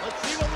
Let's see what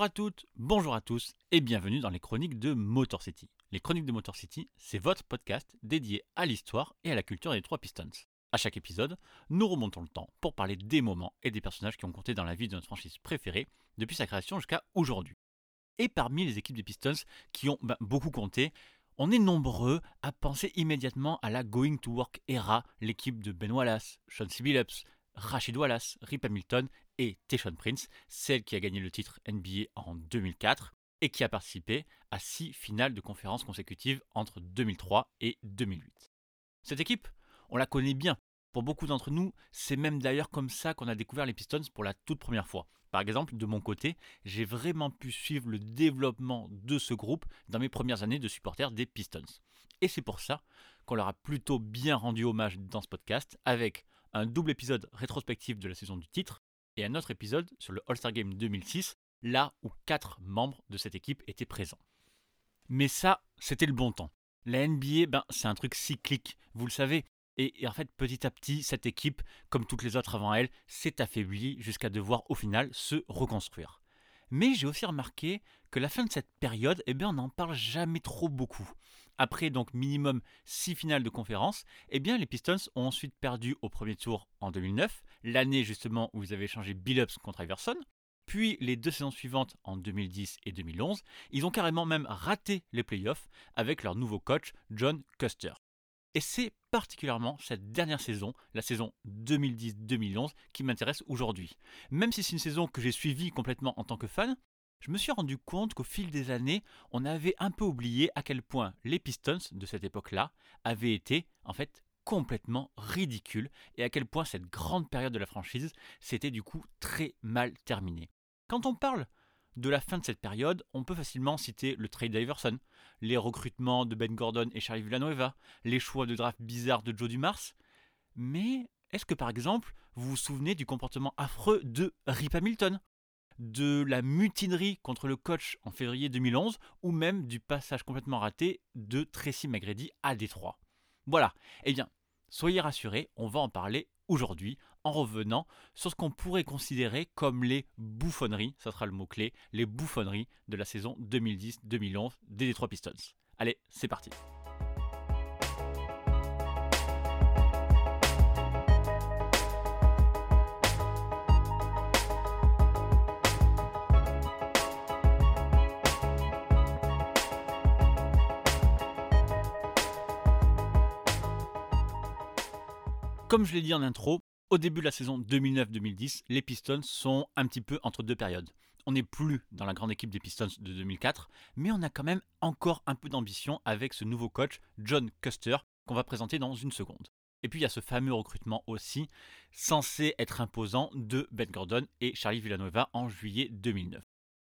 Bonjour à toutes, bonjour à tous et bienvenue dans les chroniques de Motor City. Les chroniques de Motor City, c'est votre podcast dédié à l'histoire et à la culture des trois Pistons. À chaque épisode, nous remontons le temps pour parler des moments et des personnages qui ont compté dans la vie de notre franchise préférée depuis sa création jusqu'à aujourd'hui. Et parmi les équipes des Pistons qui ont ben, beaucoup compté, on est nombreux à penser immédiatement à la Going to Work era, l'équipe de Ben Wallace, Sean C. Rashid Wallace, Rip Hamilton et Tayshaun Prince, celle qui a gagné le titre NBA en 2004 et qui a participé à six finales de conférences consécutives entre 2003 et 2008. Cette équipe, on la connaît bien. Pour beaucoup d'entre nous, c'est même d'ailleurs comme ça qu'on a découvert les Pistons pour la toute première fois. Par exemple, de mon côté, j'ai vraiment pu suivre le développement de ce groupe dans mes premières années de supporter des Pistons. Et c'est pour ça qu'on leur a plutôt bien rendu hommage dans ce podcast avec un double épisode rétrospectif de la saison du titre un autre épisode sur le All-Star Game 2006, là où quatre membres de cette équipe étaient présents. Mais ça, c'était le bon temps. La NBA, ben, c'est un truc cyclique, vous le savez. Et, et en fait, petit à petit, cette équipe, comme toutes les autres avant elle, s'est affaiblie jusqu'à devoir au final se reconstruire. Mais j'ai aussi remarqué que la fin de cette période, eh bien, on n'en parle jamais trop beaucoup. Après donc minimum 6 finales de conférence, eh bien les Pistons ont ensuite perdu au premier tour en 2009, l'année justement où ils avaient échangé Billups contre Iverson. Puis les deux saisons suivantes en 2010 et 2011, ils ont carrément même raté les playoffs avec leur nouveau coach John Custer. Et c'est particulièrement cette dernière saison, la saison 2010-2011, qui m'intéresse aujourd'hui. Même si c'est une saison que j'ai suivie complètement en tant que fan, je me suis rendu compte qu'au fil des années, on avait un peu oublié à quel point les Pistons de cette époque-là avaient été, en fait, complètement ridicules et à quel point cette grande période de la franchise s'était du coup très mal terminée. Quand on parle de la fin de cette période, on peut facilement citer le trade d'Iverson, les recrutements de Ben Gordon et Charlie Villanueva, les choix de draft bizarres de Joe Dumars. Mais est-ce que par exemple, vous vous souvenez du comportement affreux de Rip Hamilton de la mutinerie contre le coach en février 2011 ou même du passage complètement raté de Tracy McGrady à Détroit? Voilà, eh bien, soyez rassurés, on va en parler aujourd'hui en revenant sur ce qu'on pourrait considérer comme les bouffonneries, ça sera le mot-clé, les bouffonneries de la saison 2010-2011 des Detroit Pistons. Allez, c'est parti. Comme je l'ai dit en intro, au début de la saison 2009-2010, les Pistons sont un petit peu entre deux périodes. On n'est plus dans la grande équipe des Pistons de 2004, mais on a quand même encore un peu d'ambition avec ce nouveau coach, John Custer, qu'on va présenter dans une seconde. Et puis il y a ce fameux recrutement aussi, censé être imposant, de Ben Gordon et Charlie Villanueva en juillet 2009.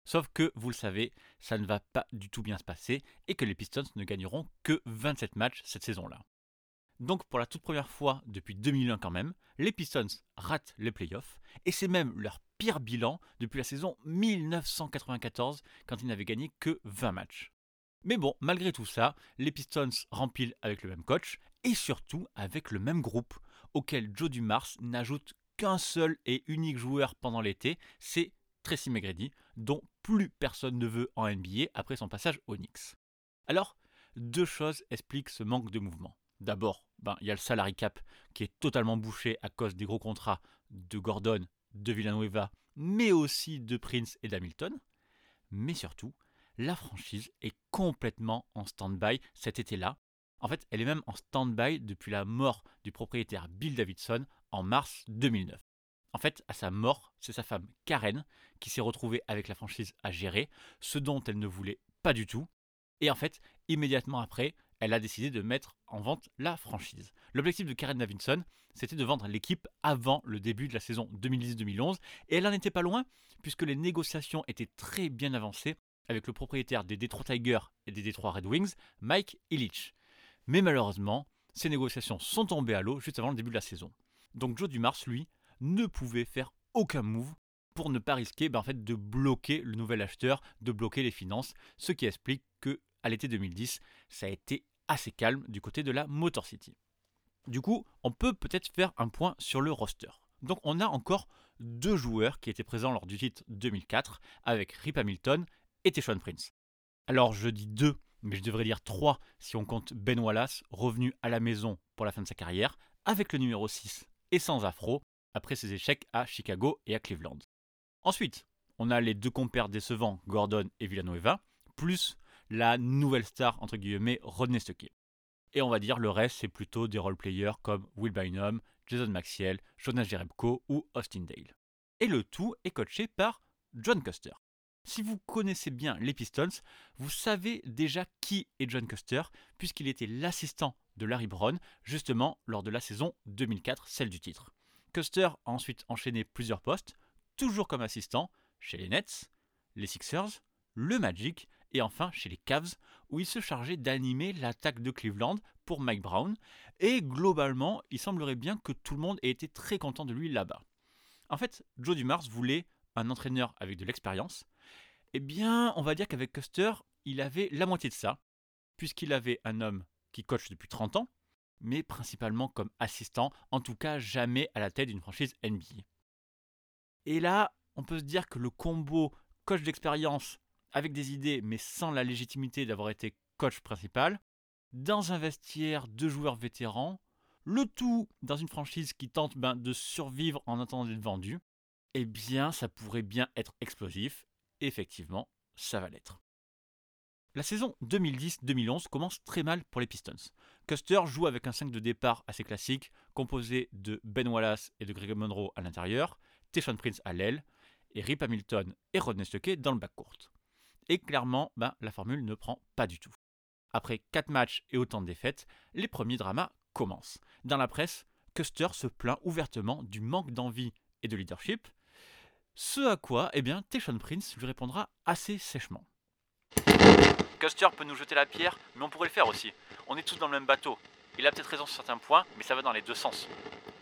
Sauf que, vous le savez, ça ne va pas du tout bien se passer et que les Pistons ne gagneront que 27 matchs cette saison-là. Donc pour la toute première fois depuis 2001 quand même, les Pistons ratent les playoffs et c'est même leur pire bilan depuis la saison 1994 quand ils n'avaient gagné que 20 matchs. Mais bon, malgré tout ça, les Pistons rempilent avec le même coach et surtout avec le même groupe auquel Joe Dumars n'ajoute qu'un seul et unique joueur pendant l'été, c'est Tracy McGrady, dont plus personne ne veut en NBA après son passage aux Knicks. Alors, deux choses expliquent ce manque de mouvement. D'abord, ben, il y a le salary cap qui est totalement bouché à cause des gros contrats de Gordon, de Villanueva, mais aussi de Prince et d'Hamilton. Mais surtout, la franchise est complètement en stand-by cet été-là. En fait, elle est même en stand-by depuis la mort du propriétaire Bill Davidson en mars 2009. En fait, à sa mort, c'est sa femme Karen qui s'est retrouvée avec la franchise à gérer, ce dont elle ne voulait pas du tout. Et en fait, immédiatement après, elle a décidé de mettre en vente la franchise. L'objectif de Karen Davidson, c'était de vendre l'équipe avant le début de la saison 2010-2011, et elle n'en était pas loin, puisque les négociations étaient très bien avancées avec le propriétaire des Detroit Tigers et des Detroit Red Wings, Mike Ilitch. Mais malheureusement, ces négociations sont tombées à l'eau juste avant le début de la saison. Donc Joe Dumars, lui, ne pouvait faire aucun move pour ne pas risquer ben, en fait, de bloquer le nouvel acheteur, de bloquer les finances, ce qui explique que à l'été 2010, ça a été assez calme du côté de la Motor City. Du coup, on peut peut-être faire un point sur le roster. Donc on a encore deux joueurs qui étaient présents lors du titre 2004 avec Rip Hamilton et Teshon Prince. Alors je dis deux, mais je devrais dire trois si on compte Ben Wallace, revenu à la maison pour la fin de sa carrière, avec le numéro 6 et sans afro, après ses échecs à Chicago et à Cleveland. Ensuite, on a les deux compères décevants, Gordon et Villanueva, plus la nouvelle star, entre guillemets, Rodney Stuckey. Et on va dire le reste, c'est plutôt des role-players comme Will Bynum, Jason Maxiell, Jonas Jerebko ou Austin Dale. Et le tout est coaché par John Custer. Si vous connaissez bien les Pistons, vous savez déjà qui est John Custer, puisqu'il était l'assistant de Larry Brown, justement lors de la saison 2004, celle du titre. Custer a ensuite enchaîné plusieurs postes, toujours comme assistant, chez les Nets, les Sixers, le Magic et enfin chez les Cavs, où il se chargeait d'animer l'attaque de Cleveland pour Mike Brown, et globalement, il semblerait bien que tout le monde ait été très content de lui là-bas. En fait, Joe Dumars voulait un entraîneur avec de l'expérience. Eh bien, on va dire qu'avec Custer, il avait la moitié de ça, puisqu'il avait un homme qui coach depuis 30 ans, mais principalement comme assistant, en tout cas jamais à la tête d'une franchise NBA. Et là, on peut se dire que le combo coach d'expérience avec des idées mais sans la légitimité d'avoir été coach principal, dans un vestiaire de joueurs vétérans, le tout dans une franchise qui tente ben, de survivre en attendant d'être vendue, eh bien ça pourrait bien être explosif. effectivement, ça va l'être. La saison 2010-2011 commence très mal pour les Pistons. Custer joue avec un 5 de départ assez classique, composé de Ben Wallace et de Greg Monroe à l'intérieur, Teshon Prince à l'aile, et Rip Hamilton et Rodney Stuckey dans le backcourt. Et clairement, ben, la formule ne prend pas du tout. Après 4 matchs et autant de défaites, les premiers dramas commencent. Dans la presse, Custer se plaint ouvertement du manque d'envie et de leadership, ce à quoi, eh bien, Teshon Prince lui répondra assez sèchement. Custer peut nous jeter la pierre, mais on pourrait le faire aussi. On est tous dans le même bateau. Il a peut-être raison sur certains points, mais ça va dans les deux sens.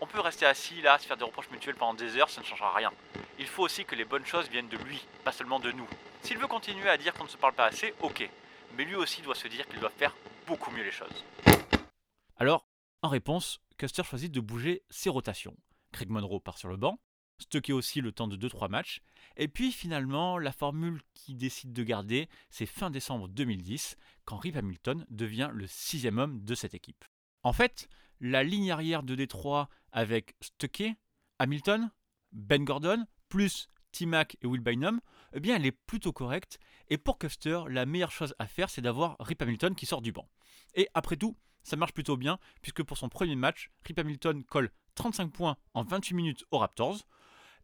On peut rester assis là, se faire des reproches mutuels pendant des heures, ça ne changera rien. Il faut aussi que les bonnes choses viennent de lui, pas seulement de nous. S'il veut continuer à dire qu'on ne se parle pas assez, ok. Mais lui aussi doit se dire qu'il doit faire beaucoup mieux les choses. Alors, en réponse, Custer choisit de bouger ses rotations. Craig Monroe part sur le banc, stocker aussi le temps de 2-3 matchs, et puis finalement, la formule qu'il décide de garder, c'est fin décembre 2010, quand Rip Hamilton devient le sixième homme de cette équipe. En fait, la ligne arrière de Détroit avec Stuckey, Hamilton, Ben Gordon, plus T-Mac et Will Bynum, eh bien elle est plutôt correcte. Et pour Custer, la meilleure chose à faire, c'est d'avoir Rip Hamilton qui sort du banc. Et après tout, ça marche plutôt bien, puisque pour son premier match, Rip Hamilton colle 35 points en 28 minutes aux Raptors.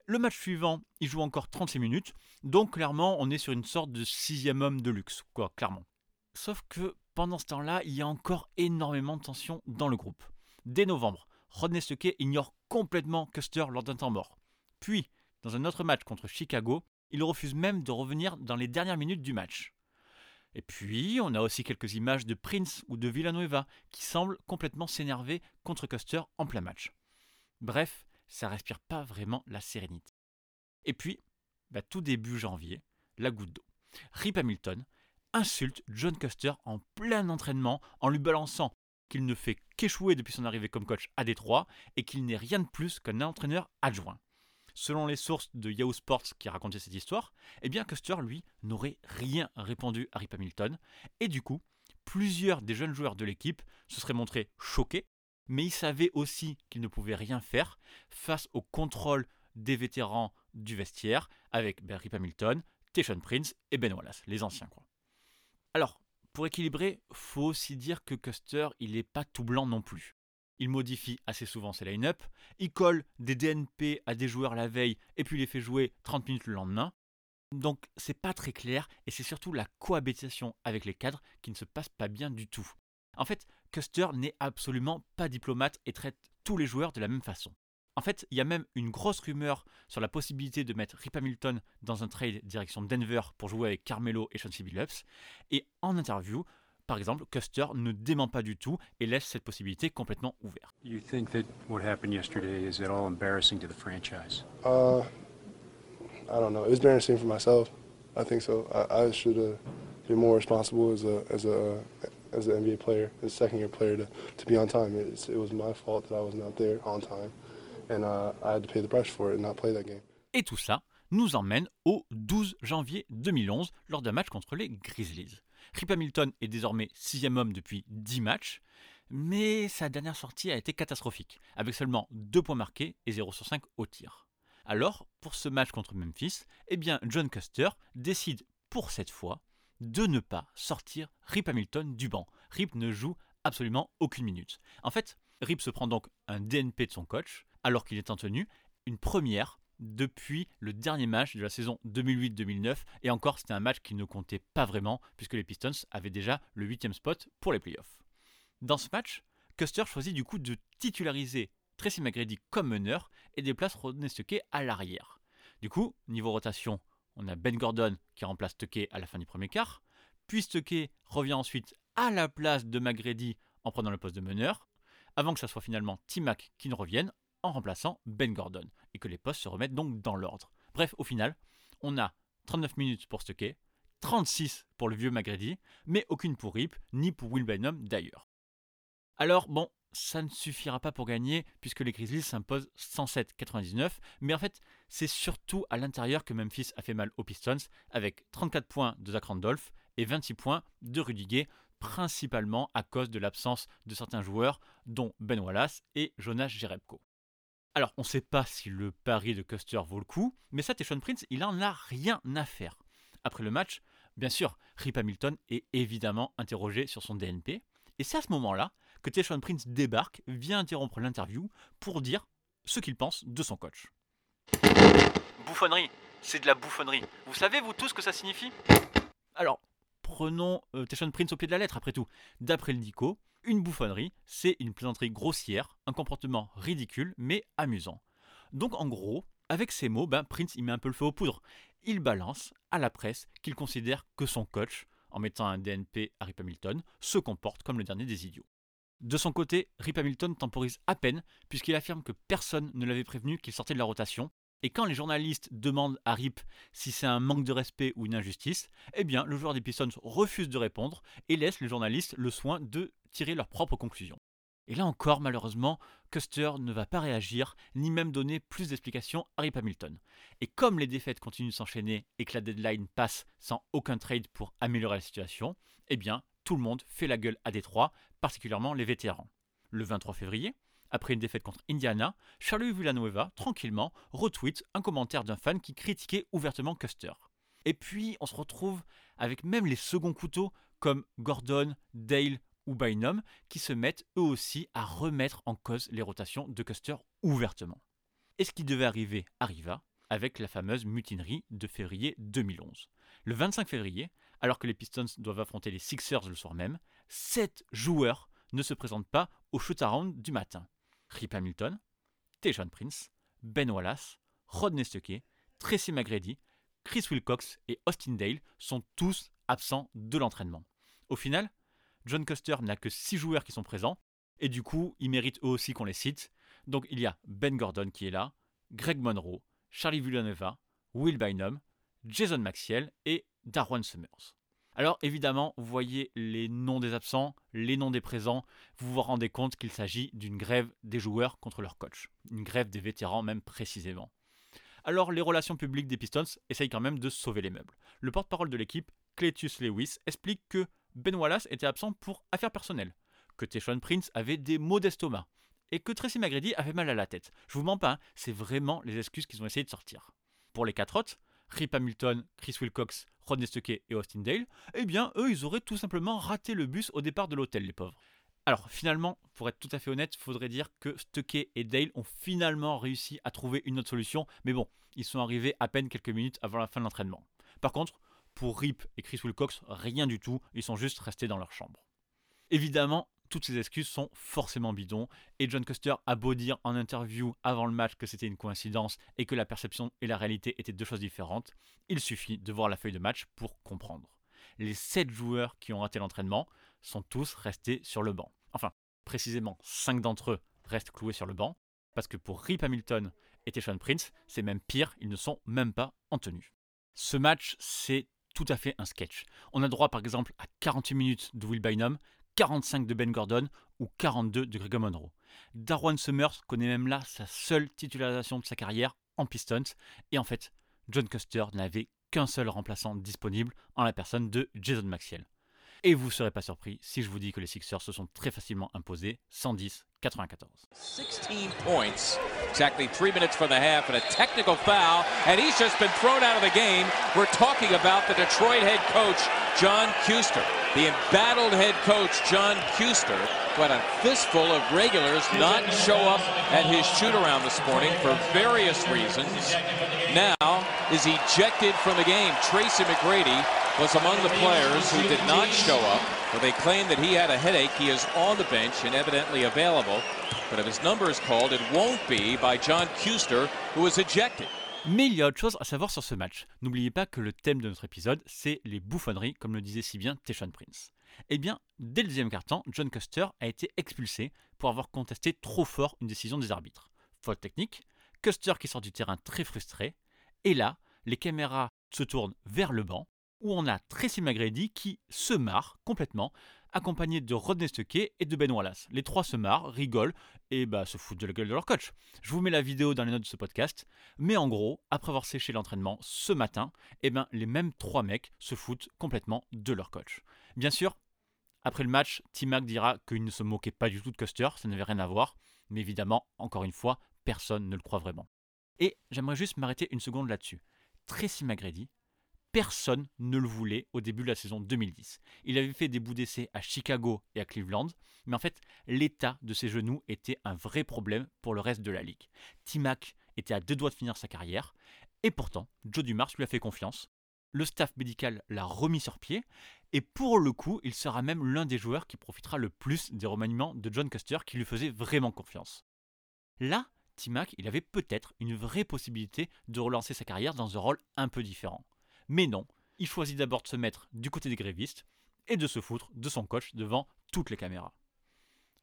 Le match suivant, il joue encore 36 minutes, donc clairement, on est sur une sorte de sixième homme de luxe, quoi, clairement. Sauf que pendant ce temps-là, il y a encore énormément de tension dans le groupe. Dès novembre, Rodney Stuckey ignore complètement Custer lors d'un temps mort. Puis, dans un autre match contre Chicago, il refuse même de revenir dans les dernières minutes du match. Et puis, on a aussi quelques images de Prince ou de Villanueva qui semblent complètement s'énerver contre Custer en plein match. Bref, ça respire pas vraiment la sérénité. Et puis, bah, tout début janvier, la goutte d'eau. Rip Hamilton insulte John Custer en plein entraînement en lui balançant qu'il ne fait qu'échouer depuis son arrivée comme coach à Détroit et qu'il n'est rien de plus qu'un entraîneur adjoint. Selon les sources de Yahoo Sports qui racontaient cette histoire, eh bien Custer, lui, n'aurait rien répondu à Rip Hamilton, et du coup, plusieurs des jeunes joueurs de l'équipe se seraient montrés choqués, mais ils savaient aussi qu'ils ne pouvaient rien faire face au contrôle des vétérans du vestiaire, avec ben, Rip Hamilton, Teshon Prince et Ben Wallace, les anciens quoi. Alors, pour équilibrer, faut aussi dire que Custer, il n'est pas tout blanc non plus. Il modifie assez souvent ses line-up, il colle des DNP à des joueurs la veille et puis les fait jouer 30 minutes le lendemain. Donc c'est pas très clair et c'est surtout la cohabitation avec les cadres qui ne se passe pas bien du tout. En fait, Custer n'est absolument pas diplomate et traite tous les joueurs de la même façon. En fait, il y a même une grosse rumeur sur la possibilité de mettre Rip Hamilton dans un trade direction Denver pour jouer avec Carmelo et Chauncey Billups. Et en interview, par exemple, Custer ne dément pas du tout et laisse cette possibilité complètement ouverte. You think that what happened yesterday is at all embarrassing to the franchise? Uh, I don't know. It was embarrassing for myself. I think so. I, I should uh, be more responsible as a as a as an NBA player, as a second year player, to, to be on time. It's, it was my fault that I was not there on time, and uh, I had to pay the price for it and not play that game. Et tout ça nous emmène au 12 janvier 2011 lors d'un match contre les Grizzlies. Rip Hamilton est désormais sixième homme depuis 10 matchs, mais sa dernière sortie a été catastrophique, avec seulement 2 points marqués et 0 sur 5 au tir. Alors, pour ce match contre Memphis, eh bien John Custer décide pour cette fois de ne pas sortir Rip Hamilton du banc. Rip ne joue absolument aucune minute. En fait, Rip se prend donc un DNP de son coach, alors qu'il est en tenue, une première depuis le dernier match de la saison 2008-2009. Et encore, c'était un match qui ne comptait pas vraiment, puisque les Pistons avaient déjà le huitième spot pour les playoffs. Dans ce match, Custer choisit du coup de titulariser Tracy McGrady comme meneur et déplace Rodney Stuckey à l'arrière. Du coup, niveau rotation, on a Ben Gordon qui remplace Stuckey à la fin du premier quart, puis Stuckey revient ensuite à la place de McGrady en prenant le poste de meneur, avant que ce soit finalement T-Mac qui ne revienne en remplaçant Ben Gordon, et que les postes se remettent donc dans l'ordre. Bref, au final, on a 39 minutes pour Stuckey, 36 pour le vieux McGrady, mais aucune pour Rip, ni pour Will Bynum d'ailleurs. Alors bon, ça ne suffira pas pour gagner puisque les Grizzlies s'imposent 107-99, mais en fait c'est surtout à l'intérieur que Memphis a fait mal aux Pistons avec 34 points de Zach Randolph et 26 points de Rudy principalement à cause de l'absence de certains joueurs dont Ben Wallace et Jonas Jerebko. Alors on ne sait pas si le pari de Custer vaut le coup, mais ça Teshon Prince il en a rien à faire. Après le match, bien sûr, Rip Hamilton est évidemment interrogé sur son DNP, et c'est à ce moment-là que Teshon Prince débarque, vient interrompre l'interview pour dire ce qu'il pense de son coach. Bouffonnerie, c'est de la bouffonnerie. Vous savez, vous tous, ce que ça signifie? Alors, prenons euh, Teshon Prince au pied de la lettre, après tout. D'après le DICO, une bouffonnerie, c'est une plaisanterie grossière, un comportement ridicule, mais amusant. Donc, en gros, avec ces mots, ben, Prince il met un peu le feu aux poudres. Il balance à la presse qu'il considère que son coach, en mettant un DNP à Rip Hamilton, se comporte comme le dernier des idiots. De son côté, Rip Hamilton temporise à peine, puisqu'il affirme que personne ne l'avait prévenu qu'il sortait de la rotation, et quand les journalistes demandent à Rip si c'est un manque de respect ou une injustice, eh bien le joueur des Pistons refuse de répondre et laisse les journalistes le soin de tirer leurs propres conclusions. Et là encore, malheureusement, Custer ne va pas réagir, ni même donner plus d'explications à Rip Hamilton. Et comme les défaites continuent de s'enchaîner et que la deadline passe sans aucun trade pour améliorer la situation, eh bien, tout le monde fait la gueule à Détroit, particulièrement les vétérans. Le 23 février, après une défaite contre Indiana, Charlie Villanueva, tranquillement, retweet un commentaire d'un fan qui critiquait ouvertement Custer. Et puis, on se retrouve avec même les seconds couteaux comme Gordon, Dale ou Bynum qui se mettent eux aussi à remettre en cause les rotations de Custer ouvertement. Et ce qui devait arriver arriva avec la fameuse mutinerie de février 2011. Le 25 février, alors que les Pistons doivent affronter les Sixers le soir même, 7 joueurs ne se présentent pas au shoot-around du matin. Rip Hamilton, Tejon Prince, Ben Wallace, Rodney Stuckey, Tracy McGrady, Chris Wilcox et Austin Dale sont tous absents de l'entraînement. Au final, John Custer n'a que 6 joueurs qui sont présents, et du coup, il mérite eux aussi qu'on les cite. Donc il y a Ben Gordon qui est là, Greg Monroe, Charlie Villanova, Will Bynum, Jason Maxiel et Darwan Summers. Alors évidemment, vous voyez les noms des absents, les noms des présents, vous vous rendez compte qu'il s'agit d'une grève des joueurs contre leur coach, une grève des vétérans même précisément. Alors les relations publiques des Pistons essayent quand même de sauver les meubles. Le porte-parole de l'équipe, Cletus Lewis, explique que Ben Wallace était absent pour affaires personnelles, que Teshon Prince avait des maux d'estomac, et que Tracy McGrady avait mal à la tête. Je vous mens pas, hein, c'est vraiment les excuses qu'ils ont essayé de sortir. Pour les quatre autres, Rip Hamilton, Chris Wilcox, Rodney Stuckey et Austin Dale, eh bien, eux, ils auraient tout simplement raté le bus au départ de l'hôtel, les pauvres. Alors, finalement, pour être tout à fait honnête, faudrait dire que Stuckey et Dale ont finalement réussi à trouver une autre solution, mais bon, ils sont arrivés à peine quelques minutes avant la fin de l'entraînement. Par contre, pour Rip et Chris Wilcox, rien du tout, ils sont juste restés dans leur chambre. Évidemment, toutes ces excuses sont forcément bidons, et John Custer a beau dire en interview avant le match que c'était une coïncidence et que la perception et la réalité étaient deux choses différentes, il suffit de voir la feuille de match pour comprendre. Les 7 joueurs qui ont raté l'entraînement sont tous restés sur le banc. Enfin, précisément 5 d'entre eux restent cloués sur le banc, parce que pour Rip Hamilton et Teshon Prince, c'est même pire, ils ne sont même pas en tenue. Ce match, c'est tout à fait un sketch. On a droit par exemple à 48 minutes de Will Bynum, 45 de Ben Gordon ou 42 de Gregor Monroe. Darwan Summers connaît même là sa seule titularisation de sa carrière en Pistons, et en fait, John Custer n'avait qu'un seul remplaçant disponible en la personne de Jason Maxiell. Et vous ne serez pas surpris si je vous dis que les Sixers se sont très facilement imposés 110-94. 16 points. Exactly three minutes for the half and a technical foul, and he's just been thrown out of the game. We're talking about the Detroit head coach, John Kuster. The embattled head coach, John Kuster, who a fistful of regulars not show up at his shoot around this morning for various reasons. Now is ejected from the game. Tracy McGrady was among the players who did not show up. Well, they claim that he had a headache. He is on the bench and evidently available. But if his number is called, it won't be by John Kuster, who was ejected. Mais il y a autre chose à savoir sur ce match. N'oubliez pas que le thème de notre épisode, c'est les bouffonneries, comme le disait si bien Teshon Prince. Eh bien, dès le deuxième quart-temps, John Custer a été expulsé pour avoir contesté trop fort une décision des arbitres. Faute technique, Custer qui sort du terrain très frustré, et là, les caméras se tournent vers le banc, où on a Tracy McGrady qui se marre complètement, accompagné de Rodney Stuckey et de Ben Wallace. Les trois se marrent, rigolent et bah, se foutent de la gueule de leur coach. Je vous mets la vidéo dans les notes de ce podcast, mais en gros, après avoir séché l'entraînement ce matin, eh ben, les mêmes trois mecs se foutent complètement de leur coach. Bien sûr, après le match, T-Mac dira qu'il ne se moquait pas du tout de Custer, ça n'avait rien à voir, mais évidemment, encore une fois, personne ne le croit vraiment. Et j'aimerais juste m'arrêter une seconde là-dessus. Tracy McGrady, personne ne le voulait au début de la saison 2010. Il avait fait des bouts d'essai à Chicago et à Cleveland, mais en fait, l'état de ses genoux était un vrai problème pour le reste de la ligue. T-Mac était à deux doigts de finir sa carrière, et pourtant, Joe Dumars lui a fait confiance. Le staff médical l'a remis sur pied, et pour le coup, il sera même l'un des joueurs qui profitera le plus des remaniements de John Custer qui lui faisait vraiment confiance. Là, T-Mac, il avait peut-être une vraie possibilité de relancer sa carrière dans un rôle un peu différent. Mais non, il choisit d'abord de se mettre du côté des grévistes et de se foutre de son coach devant toutes les caméras.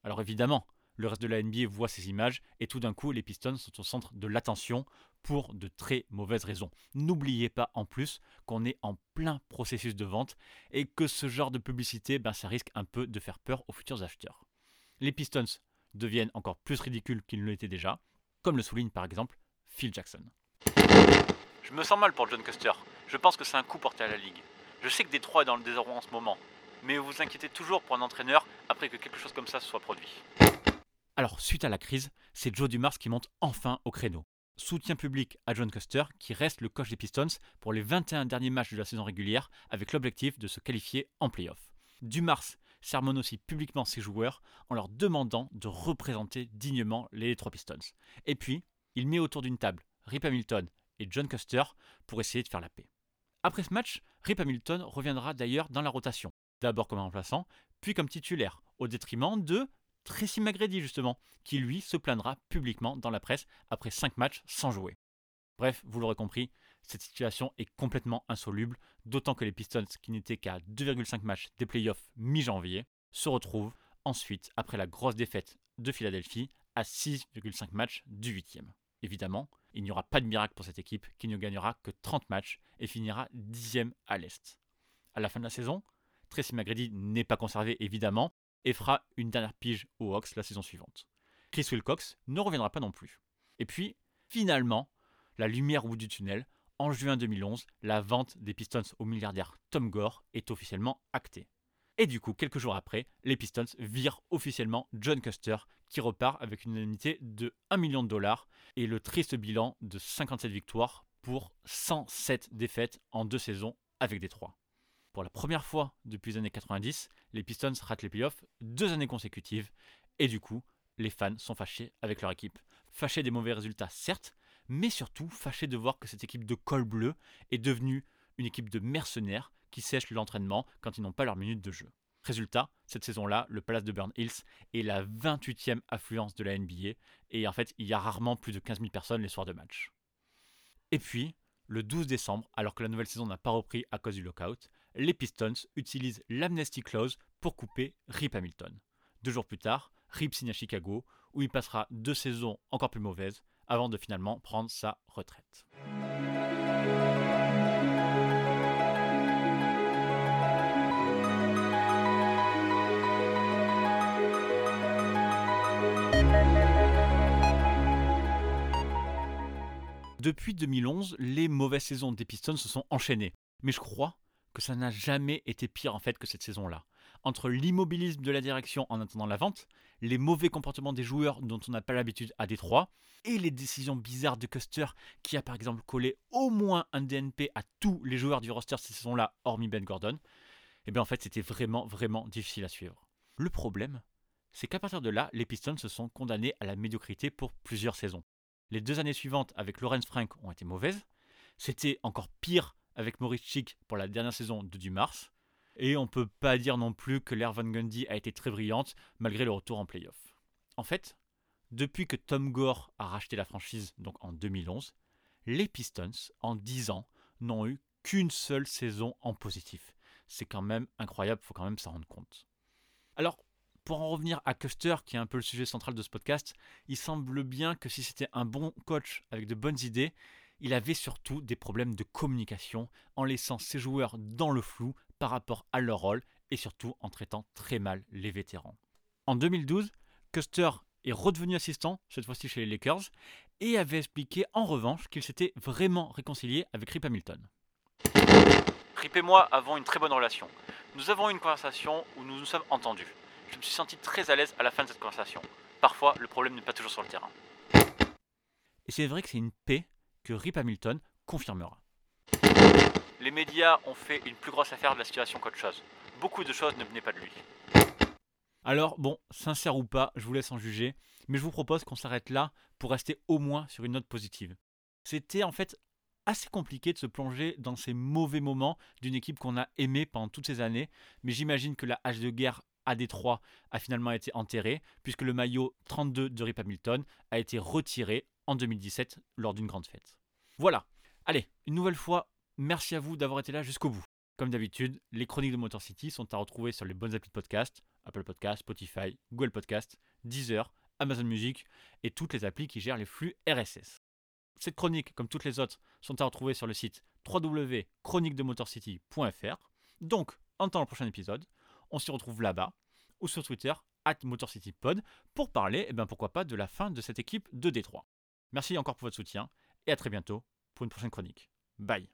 Alors évidemment, le reste de la NBA voit ces images et tout d'un coup, les Pistons sont au centre de l'attention pour de très mauvaises raisons. N'oubliez pas en plus qu'on est en plein processus de vente et que ce genre de publicité, ben, ça risque un peu de faire peur aux futurs acheteurs. Les Pistons deviennent encore plus ridicules qu'ils ne l'étaient déjà, comme le souligne par exemple Phil Jackson. Je me sens mal pour John Custer. Je pense que c'est un coup porté à la Ligue. Je sais que Détroit est dans le désarroi en ce moment, mais vous inquiétez toujours pour un entraîneur après que quelque chose comme ça se soit produit. Alors, suite à la crise, c'est Joe Dumars qui monte enfin au créneau. Soutien public à John Custer, qui reste le coach des Pistons pour les 21 derniers matchs de la saison régulière, avec l'objectif de se qualifier en playoff. Dumars sermonne aussi publiquement ses joueurs en leur demandant de représenter dignement les Detroit Pistons. Et puis, il met autour d'une table Rip Hamilton et John Custer pour essayer de faire la paix. Après ce match, Rip Hamilton reviendra d'ailleurs dans la rotation, d'abord comme remplaçant, puis comme titulaire, au détriment de Tracy McGrady justement, qui lui se plaindra publiquement dans la presse après 5 matchs sans jouer. Bref, vous l'aurez compris, cette situation est complètement insoluble, d'autant que les Pistons, qui n'étaient qu'à 2,5 matchs des playoffs mi-janvier, se retrouvent ensuite, après la grosse défaite de Philadelphie, à 6,5 matchs du 8 Évidemment, il n'y aura pas de miracle pour cette équipe qui ne gagnera que 30 matchs et finira 10 à l'Est. À la fin de la saison, Tracy McGrady n'est pas conservé évidemment et fera une dernière pige aux Hawks la saison suivante. Chris Wilcox ne reviendra pas non plus. Et puis, finalement, la lumière au bout du tunnel, en juin 2011, la vente des Pistons au milliardaire Tom Gore est officiellement actée. Et du coup, quelques jours après, les Pistons virent officiellement John Custer, qui repart avec une indemnité de 1 million de dollars et le triste bilan de 57 victoires pour 107 défaites en deux saisons avec des trois. Pour la première fois depuis les années 90, les Pistons ratent les playoffs deux années consécutives et du coup, les fans sont fâchés avec leur équipe. Fâchés des mauvais résultats, certes, mais surtout fâchés de voir que cette équipe de col bleu est devenue une équipe de mercenaires qui sèchent l'entraînement quand ils n'ont pas leur minute de jeu. Résultat, cette saison-là, le Palace de Burn Hills est la 28e affluence de la NBA et en fait, il y a rarement plus de 15 000 personnes les soirs de match. Et puis, le 12 décembre, alors que la nouvelle saison n'a pas repris à cause du lockout, les Pistons utilisent l'amnesty clause pour couper Rip Hamilton. Deux jours plus tard, Rip signe à Chicago, où il passera deux saisons encore plus mauvaises avant de finalement prendre sa retraite. Depuis 2011, les mauvaises saisons des Pistons se sont enchaînées. Mais je crois que ça n'a jamais été pire en fait que cette saison-là. Entre l'immobilisme de la direction en attendant la vente, les mauvais comportements des joueurs dont on n'a pas l'habitude à Détroit, et les décisions bizarres de Custer qui a par exemple collé au moins un DNP à tous les joueurs du roster cette saison-là, hormis Ben Gordon, et eh bien en fait c'était vraiment vraiment difficile à suivre. Le problème, c'est qu'à partir de là, les Pistons se sont condamnés à la médiocrité pour plusieurs saisons. Les deux années suivantes avec Lawrence Frank ont été mauvaises. C'était encore pire avec Maurice Chick pour la dernière saison de du mars. Et on peut pas dire non plus que l'ère Van Gundy a été très brillante malgré le retour en playoff. En fait, depuis que Tom Gore a racheté la franchise, donc en 2011, les Pistons, en 10 ans, n'ont eu qu'une seule saison en positif. C'est quand même incroyable, faut quand même s'en rendre compte. Alors, pour en revenir à Custer, qui est un peu le sujet central de ce podcast, il semble bien que si c'était un bon coach avec de bonnes idées, il avait surtout des problèmes de communication en laissant ses joueurs dans le flou par rapport à leur rôle et surtout en traitant très mal les vétérans. En 2012, Custer est redevenu assistant, cette fois-ci chez les Lakers, et avait expliqué en revanche qu'il s'était vraiment réconcilié avec Rip Hamilton. Rip et moi avons une très bonne relation. Nous avons eu une conversation où nous nous sommes entendus je me suis senti très à l'aise à la fin de cette conversation. Parfois, le problème n'est pas toujours sur le terrain. Et c'est vrai que c'est une paix que Rip Hamilton confirmera. Les médias ont fait une plus grosse affaire de la situation qu'autre chose. Beaucoup de choses ne venaient pas de lui. Alors, bon, sincère ou pas, je vous laisse en juger, mais je vous propose qu'on s'arrête là pour rester au moins sur une note positive. C'était en fait assez compliqué de se plonger dans ces mauvais moments d'une équipe qu'on a aimée pendant toutes ces années, mais j'imagine que la hache de guerre à Détroit a finalement été enterré, puisque le maillot 32 de Rip Hamilton a été retiré en 2017 lors d'une grande fête. Voilà. Allez, une nouvelle fois, merci à vous d'avoir été là jusqu'au bout. Comme d'habitude, les chroniques de Motor City sont à retrouver sur les bonnes applis de podcast, Apple Podcast, Spotify, Google Podcast, Deezer, Amazon Music et toutes les applis qui gèrent les flux RSS. Cette chronique, comme toutes les autres, sont à retrouver sur le site www.chroniquedemotorcity.fr. Donc, en temps le prochain épisode, on s'y retrouve là-bas ou sur Twitter, at MotorCityPod, pour parler, et eh ben pourquoi pas, de la fin de cette équipe de Détroit. Merci encore pour votre soutien et à très bientôt pour une prochaine chronique. Bye